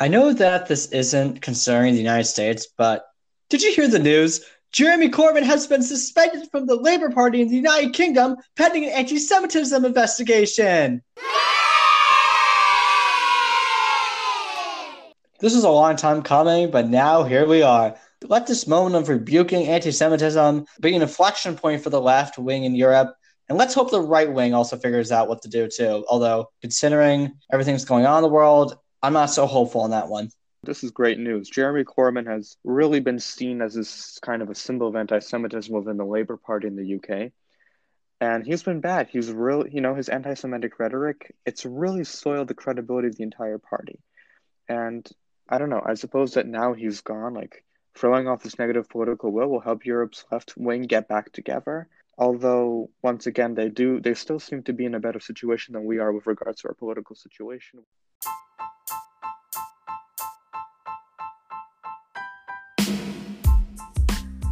I know that this isn't concerning the United States, but did you hear the news? Jeremy Corbyn has been suspended from the Labour Party in the United Kingdom pending an anti Semitism investigation. This is a long time coming, but now here we are. Let this moment of rebuking anti Semitism be an inflection point for the left wing in Europe. And let's hope the right wing also figures out what to do too. Although, considering everything's going on in the world, I'm not so hopeful on that one. This is great news. Jeremy Corbyn has really been seen as this kind of a symbol of anti Semitism within the Labour Party in the UK. And he's been bad. He's really, you know, his anti Semitic rhetoric, it's really soiled the credibility of the entire party. And I don't know, I suppose that now he's gone, like, throwing off this negative political will will help Europe's left wing get back together. Although, once again, they do, they still seem to be in a better situation than we are with regards to our political situation.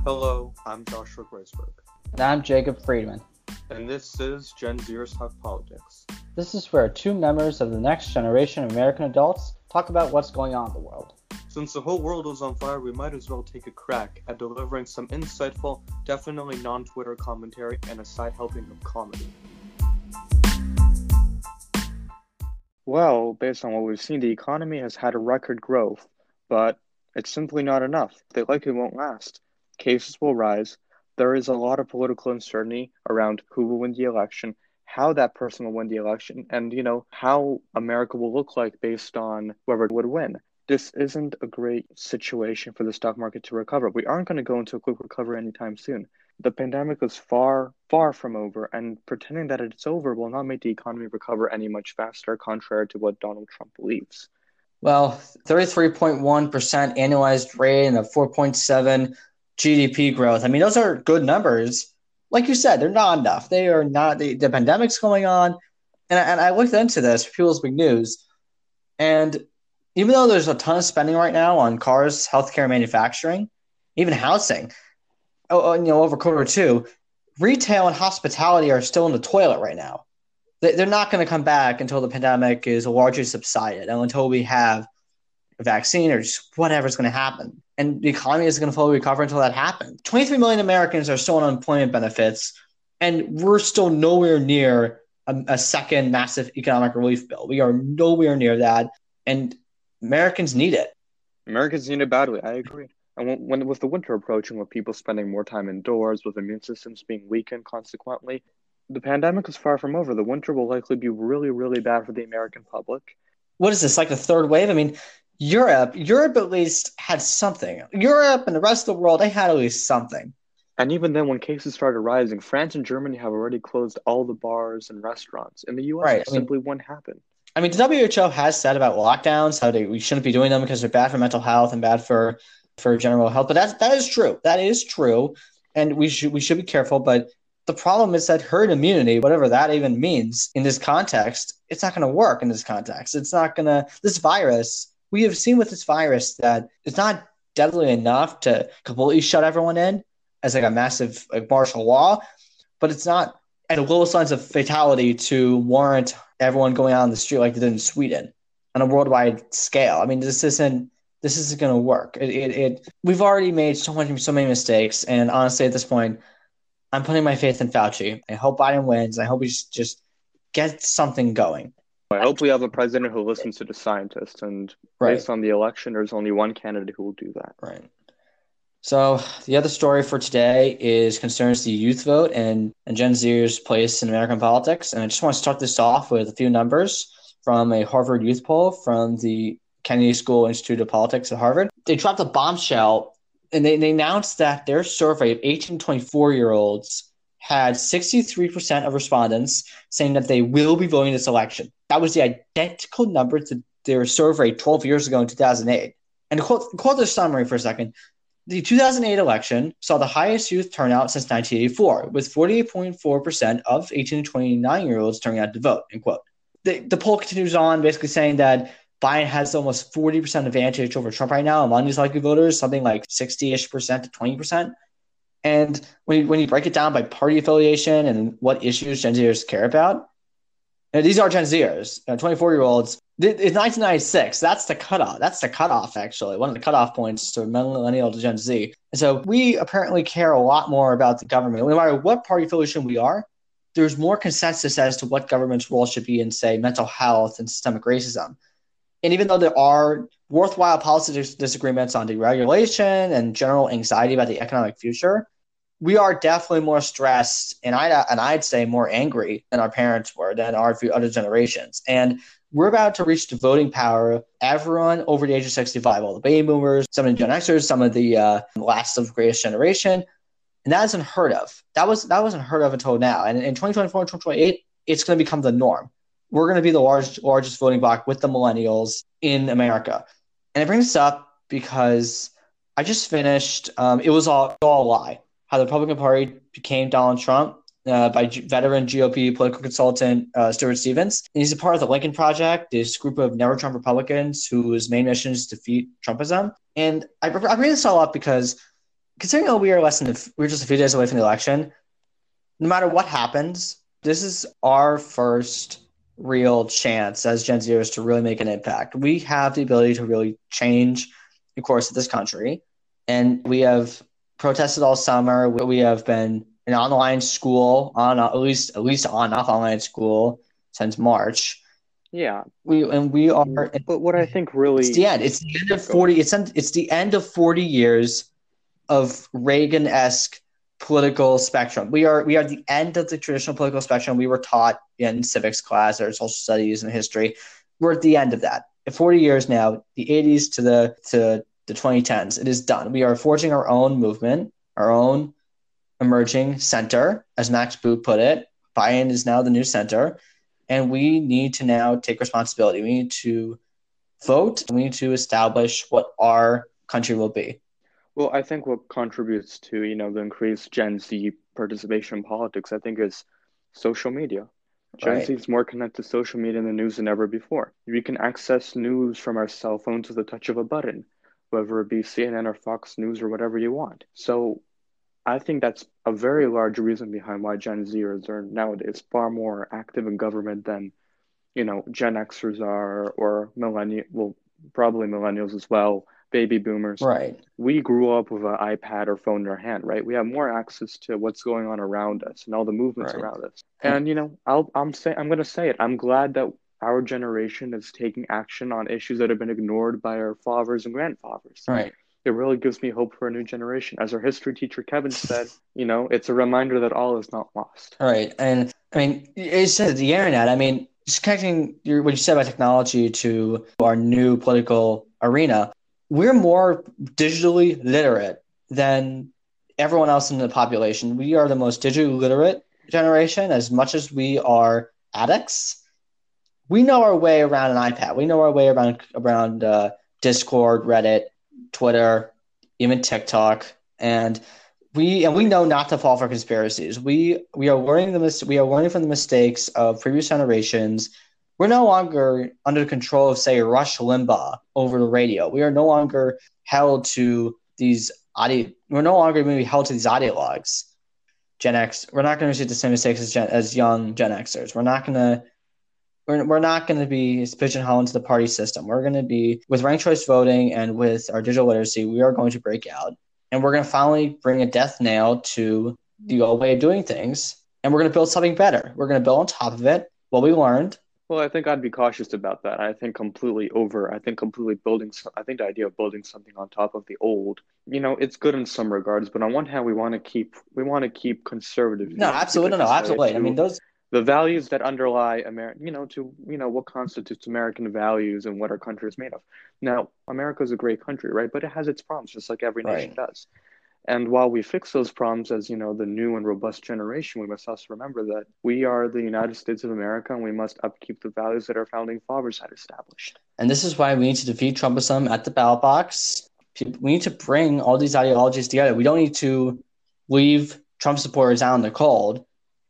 Hello, I'm Joshua Graceberg. And I'm Jacob Friedman. And this is Gen Zers Talk Politics. This is where two members of the next generation of American adults talk about what's going on in the world. Since the whole world is on fire, we might as well take a crack at delivering some insightful, definitely non Twitter commentary and a side helping of comedy. Well, based on what we've seen, the economy has had a record growth, but it's simply not enough. They likely won't last cases will rise. There is a lot of political uncertainty around who will win the election, how that person will win the election, and you know how America will look like based on whoever would win. This isn't a great situation for the stock market to recover. We aren't going to go into a quick recovery anytime soon. The pandemic is far, far from over, and pretending that it's over will not make the economy recover any much faster, contrary to what Donald Trump believes. Well, 33.1% annualized rate and a 4.7 GDP growth. I mean, those are good numbers. Like you said, they're not enough. They are not. The, the pandemic's going on, and I, and I looked into this People's Big News, and even though there's a ton of spending right now on cars, healthcare, manufacturing, even housing, oh, oh you know, over quarter two, retail and hospitality are still in the toilet right now. They're not going to come back until the pandemic is largely subsided and until we have a vaccine or just whatever's going to happen. And the economy is going to fully recover until that happens. 23 million Americans are still on unemployment benefits, and we're still nowhere near a, a second massive economic relief bill. We are nowhere near that, and Americans need it. Americans need it badly. I agree. And when, when with the winter approaching, with people spending more time indoors, with immune systems being weakened, consequently, the pandemic is far from over. The winter will likely be really, really bad for the American public. What is this like the third wave? I mean, Europe, Europe at least had something. Europe and the rest of the world, they had at least something. And even then, when cases started rising, France and Germany have already closed all the bars and restaurants. In the U.S., right. it I simply mean, won't happen. I mean, the WHO has said about lockdowns how they, we shouldn't be doing them because they're bad for mental health and bad for for general health. But that's that is true. That is true, and we should we should be careful. But the problem is that herd immunity, whatever that even means in this context, it's not going to work in this context. It's not going to. This virus we have seen with this virus that it's not deadly enough to completely shut everyone in as like a massive like martial law, but it's not at the lowest signs of fatality to warrant everyone going out on the street like they did in Sweden on a worldwide scale. I mean, this isn't this isn't going to work. It, it, it, we've already made so many so many mistakes, and honestly, at this point, I'm putting my faith in Fauci. I hope Biden wins. I hope he just get something going. I hope we have a president who listens to the scientists, and right. based on the election, there's only one candidate who will do that. Right. So the other story for today is concerns the youth vote and, and Gen Z's place in American politics. And I just want to start this off with a few numbers from a Harvard youth poll from the Kennedy School Institute of Politics at Harvard. They dropped a bombshell and they, they announced that their survey of 18 to 24 year olds had 63% of respondents saying that they will be voting this election. That was the identical number to their survey 12 years ago in 2008. And to quote, quote the summary for a second, the 2008 election saw the highest youth turnout since 1984, with 48.4% of 18 to 29 year olds turning out to vote. End quote. The, the poll continues on, basically saying that Biden has almost 40% advantage over Trump right now among these likely voters, something like 60 ish percent to 20%. And when you, when you break it down by party affiliation and what issues Gen Zers care about, now, these are Gen Zers, 24 year olds. It's 1996. That's the cutoff. That's the cutoff, actually. One of the cutoff points to millennial to Gen Z. And so we apparently care a lot more about the government. No matter what party affiliation we are, there's more consensus as to what government's role should be in, say, mental health and systemic racism. And even though there are worthwhile policy disagreements on deregulation and general anxiety about the economic future, we are definitely more stressed and I and I'd say more angry than our parents were than our few other generations. And we're about to reach the voting power. Everyone over the age of 65, all the baby boomers, some of the Gen Xers, some of the uh, last of greatest generation. And that is unheard of. That was that wasn't heard of until now. And in 2024 and 2028, it's going to become the norm. We're going to be the large, largest voting bloc with the millennials in America. And it brings this up because I just finished. Um, it was all, all a lie. How the Republican Party became Donald Trump uh, by G- veteran GOP political consultant uh, Stuart Stevens. And he's a part of the Lincoln Project, this group of never Trump Republicans whose main mission is to defeat Trumpism. And I, I bring this all up because considering we are less than we're just a few days away from the election, no matter what happens, this is our first real chance as Gen Zers to really make an impact. We have the ability to really change the course of this country. And we have protested all summer. We have been an online school on at least at least on off online school since March. Yeah, we and we are. Mm, but what I think really it's the end. It's the end of forty. It's it's the end of forty years of Reagan esque political spectrum. We are we are the end of the traditional political spectrum we were taught in civics class or social studies and history. We're at the end of that. In 40 years now, the 80s to the to the 2010s, it is done. We are forging our own movement, our own emerging center, as Max Boot put it. Biden is now the new center, and we need to now take responsibility. We need to vote. We need to establish what our country will be. Well, I think what contributes to you know the increased Gen Z participation in politics, I think, is social media. Gen right. Z is more connected to social media and the news than ever before. We can access news from our cell phones with the touch of a button, whether it be CNN or Fox News or whatever you want. So I think that's a very large reason behind why Gen Zers are nowadays far more active in government than, you know, Gen Xers are or millennial, well, probably millennials as well, baby boomers. Right. We grew up with an iPad or phone in our hand, right? We have more access to what's going on around us and all the movements right. around us. And you know, I'll I'm say I'm gonna say it. I'm glad that our generation is taking action on issues that have been ignored by our fathers and grandfathers. Right it really gives me hope for a new generation. As our history teacher Kevin said, you know, it's a reminder that all is not lost. All right, and I mean, it said the internet. I mean, just connecting your what you said about technology to our new political arena, we're more digitally literate than everyone else in the population. We are the most digitally literate generation, as much as we are addicts. We know our way around an iPad. We know our way around around uh, Discord, Reddit, Twitter, even TikTok, and we and we know not to fall for conspiracies. We we are learning the mis- we are learning from the mistakes of previous generations. We're no longer under the control of say Rush Limbaugh over the radio. We are no longer held to these ide- We're no longer going to be held to these ideologues. Gen X. We're not going to repeat the same mistakes as Gen, as young Gen Xers. We're not going to we're, we're not going to be pigeonholed into the party system. We're going to be with ranked choice voting and with our digital literacy, we are going to break out and we're going to finally bring a death nail to the old way of doing things. And we're going to build something better. We're going to build on top of it what we learned. Well, I think I'd be cautious about that. I think completely over. I think completely building. I think the idea of building something on top of the old, you know, it's good in some regards, but on one hand, we want to keep we want to keep conservative. No, absolutely, no, absolutely. I mean, those the values that underlie America, you know, to you know what constitutes American values and what our country is made of. Now, America is a great country, right? But it has its problems, just like every nation right. does. And while we fix those problems as you know the new and robust generation, we must also remember that we are the United States of America, and we must upkeep the values that our founding fathers had established. And this is why we need to defeat Trumpism at the ballot box. We need to bring all these ideologies together. We don't need to leave Trump supporters out in the cold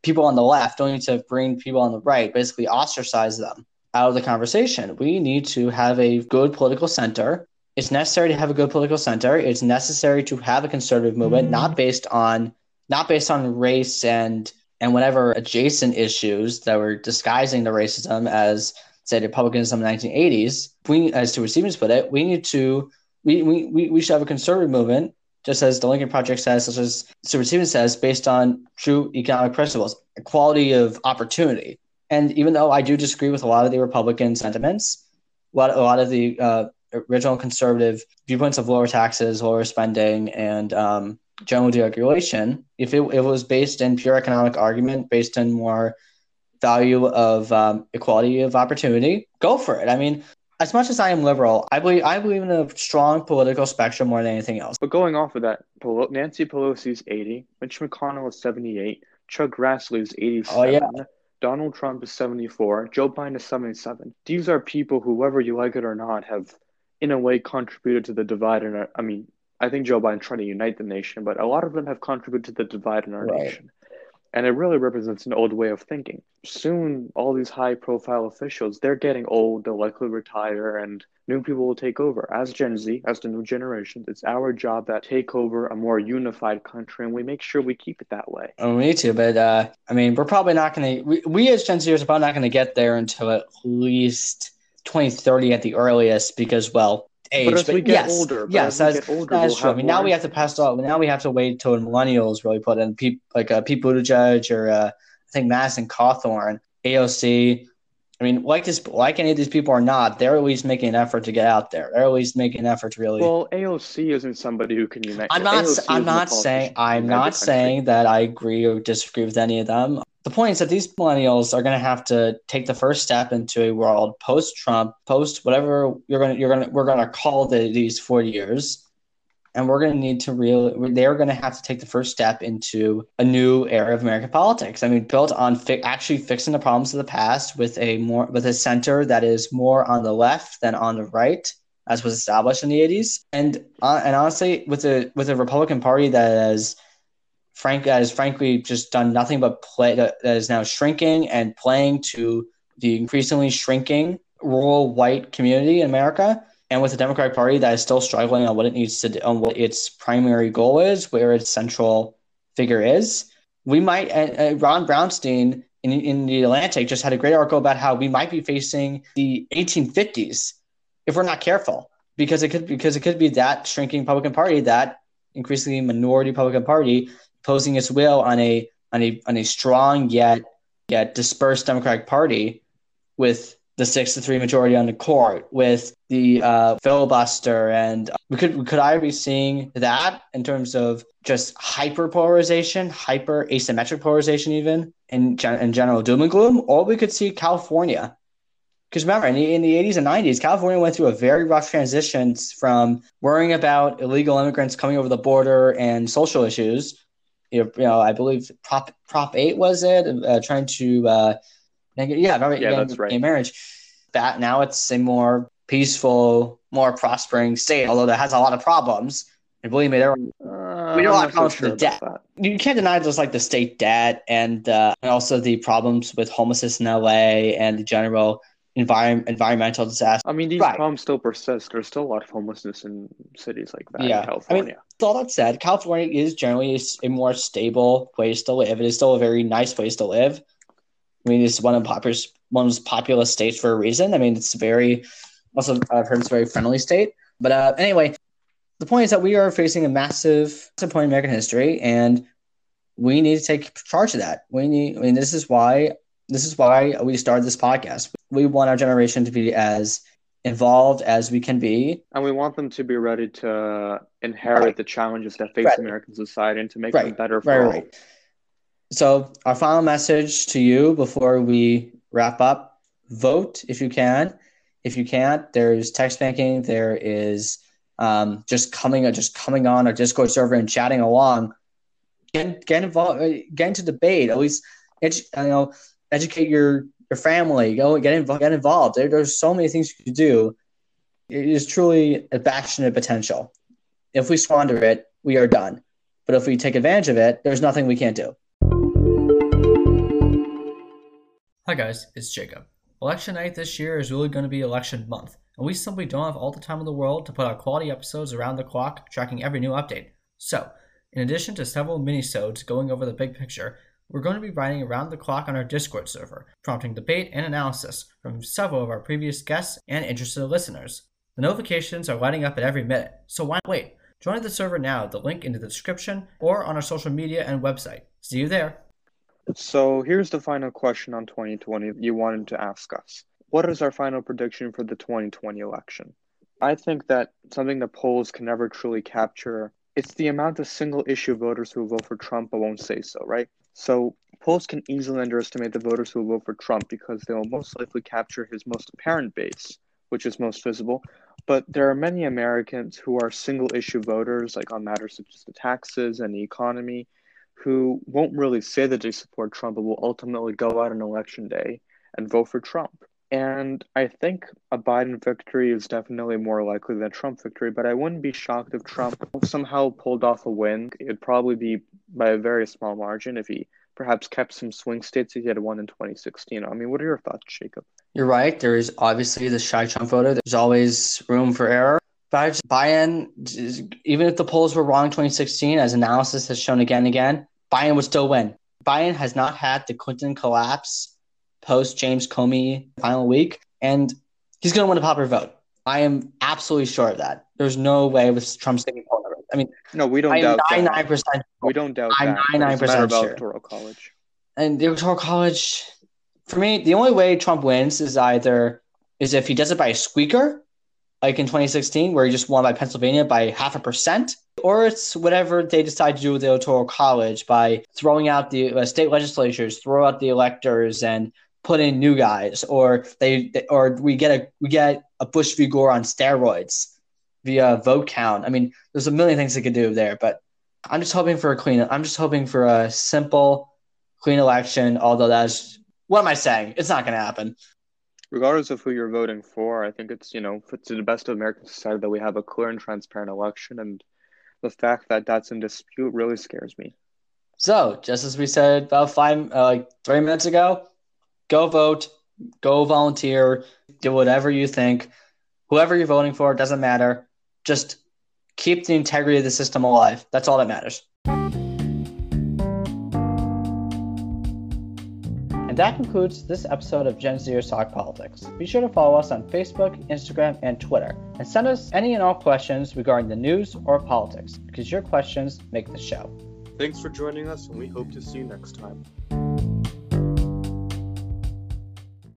people on the left don't need to bring people on the right, basically ostracize them out of the conversation. We need to have a good political center. It's necessary to have a good political center. It's necessary to have a conservative movement, mm-hmm. not based on not based on race and and whatever adjacent issues that were disguising the racism as say republicanism in the 1980s we as Stuart Stevens put it we need to we, we, we should have a conservative movement just as the lincoln project says such as Stuart Stevens says based on true economic principles equality of opportunity and even though i do disagree with a lot of the republican sentiments a lot, a lot of the uh, original conservative viewpoints of lower taxes lower spending and um, general deregulation, if it, it was based in pure economic argument, based in more value of um, equality of opportunity, go for it. I mean, as much as I am liberal, I believe I believe in a strong political spectrum more than anything else. But going off of that, Nancy Pelosi is 80, Mitch McConnell is 78, Chuck Grassley is 87. Oh, yeah. Donald Trump is 74, Joe Biden is 77. These are people who, whether you like it or not, have in a way contributed to the divide and I mean I think Joe Biden trying to unite the nation, but a lot of them have contributed to the divide in our right. nation. And it really represents an old way of thinking. Soon, all these high profile officials, they're getting old, they'll likely retire, and new people will take over. As Gen Z, as the new generation, it's our job that take over a more unified country, and we make sure we keep it that way. Oh, me too. But uh, I mean, we're probably not going to, we, we as Gen Zers are probably not going to get there until at least 2030 at the earliest because, well, age. But as we get yes, older, yes, that's, older, that's we'll true. I mean, now we have to pass off. Now we have to wait till millennials really put in Pete, like uh, Pete Buttigieg or uh, I think Madison Cawthorn, AOC. I mean, like this, like any of these people are not, they're at least making an effort to get out there. They're at least making an effort to really. Well, AOC isn't somebody who can unite. I'm not. AOC I'm not saying. I'm not saying that I agree or disagree with any of them the point is that these millennials are going to have to take the first step into a world post Trump, post whatever you're going to you're going to we're going to call the, these four years, and we're going to need to really they're going to have to take the first step into a new era of American politics. I mean, built on fi- actually fixing the problems of the past with a more with a center that is more on the left than on the right as was established in the 80s and uh, and honestly with a with a republican party that has Frank that has frankly just done nothing but play that, that is now shrinking and playing to the increasingly shrinking rural white community in America. And with the Democratic Party that is still struggling on what it needs to do, on what its primary goal is, where its central figure is, we might. Uh, Ron Brownstein in, in the Atlantic just had a great article about how we might be facing the 1850s if we're not careful, because it could because it could be that shrinking Republican Party, that increasingly minority Republican Party posing its will on a on a on a strong yet yet dispersed Democratic Party with the six to three majority on the court, with the uh, filibuster, and we could could either be seeing that in terms of just hyper polarization, hyper asymmetric polarization, even in in general doom and gloom, or we could see California. Because remember, in the, in the 80s and 90s, California went through a very rough transition from worrying about illegal immigrants coming over the border and social issues you know, I believe Prop Prop Eight was it, uh, trying to, uh, yeah, remember, yeah, that's right. Marriage. That now it's a more peaceful, more prospering state, although that has a lot of problems. And believe me, there are, uh, we lot of problems so sure with debt. That. You can't deny there's like the state debt and, uh, and also the problems with homelessness in LA and the general environment environmental disaster. I mean, these right. problems still persist. There's still a lot of homelessness in cities like that yeah. in California. I mean, all that said, California is generally a more stable place to live. It is still a very nice place to live. I mean, it's one of the popular, one of the populous states for a reason. I mean, it's very also I've heard it's a very friendly state. But uh, anyway, the point is that we are facing a massive, massive point in American history, and we need to take charge of that. We need. I mean, this is why this is why we started this podcast. We want our generation to be as involved as we can be. And we want them to be ready to inherit right. the challenges that face right. American society and to make right. them better for all. Right. So, our final message to you before we wrap up vote if you can. If you can't, there's text banking, there is um, just coming just coming on our Discord server and chatting along. Get, get involved, get into debate. At least, you know, educate your your family, go get involved. Get involved. There, there's so many things you can do. It is truly a passionate potential. If we squander it, we are done. But if we take advantage of it, there's nothing we can't do. Hi guys, it's Jacob. Election night this year is really going to be election month, and we simply don't have all the time in the world to put out quality episodes around the clock, tracking every new update. So, in addition to several mini-sodes going over the big picture, we're going to be writing around the clock on our Discord server, prompting debate and analysis from several of our previous guests and interested listeners. The notifications are lighting up at every minute, so why not wait? Join the server now, at the link in the description or on our social media and website. See you there. So here's the final question on 2020 you wanted to ask us. What is our final prediction for the 2020 election? I think that something that polls can never truly capture it's the amount of single issue voters who vote for Trump but won't say so, right? So polls can easily underestimate the voters who will vote for Trump because they will most likely capture his most apparent base, which is most visible. But there are many Americans who are single issue voters, like on matters such as the taxes and the economy, who won't really say that they support Trump, but will ultimately go out on election day and vote for Trump. And I think a Biden victory is definitely more likely than a Trump victory, but I wouldn't be shocked if Trump somehow pulled off a win. It'd probably be by a very small margin if he perhaps kept some swing states he had won in 2016. I mean, what are your thoughts, Jacob? You're right. There is obviously the shy Trump voter. There's always room for error. But Biden, even if the polls were wrong in 2016, as analysis has shown again and again, Biden would still win. Biden has not had the Clinton collapse post James Comey final week, and he's going to win a popular vote. I am absolutely sure of that. There's no way with Trump's taking poll numbers. I mean, no, we don't I doubt am that. 99%. We don't doubt that. I'm 99% It's a matter of sure. electoral college. And the electoral college, for me, the only way Trump wins is either is if he does it by a squeaker, like in 2016, where he just won by Pennsylvania by half a percent, or it's whatever they decide to do with the electoral college by throwing out the uh, state legislatures, throw out the electors, and put in new guys, or they, they or we get a we get a Bush v Gore on steroids via vote count. I mean, there's a million things they could do there, but I'm just hoping for a clean. I'm just hoping for a simple, clean election. Although that's what am I saying? It's not going to happen. Regardless of who you're voting for, I think it's you know for, to the best of American society that we have a clear and transparent election, and the fact that that's in dispute really scares me. So, just as we said about five, uh, like three minutes ago, go vote, go volunteer, do whatever you think. Whoever you're voting for doesn't matter. Just keep the integrity of the system alive. That's all that matters. And that concludes this episode of Gen Zers Talk Politics. Be sure to follow us on Facebook, Instagram, and Twitter, and send us any and all questions regarding the news or politics, because your questions make the show. Thanks for joining us, and we hope to see you next time.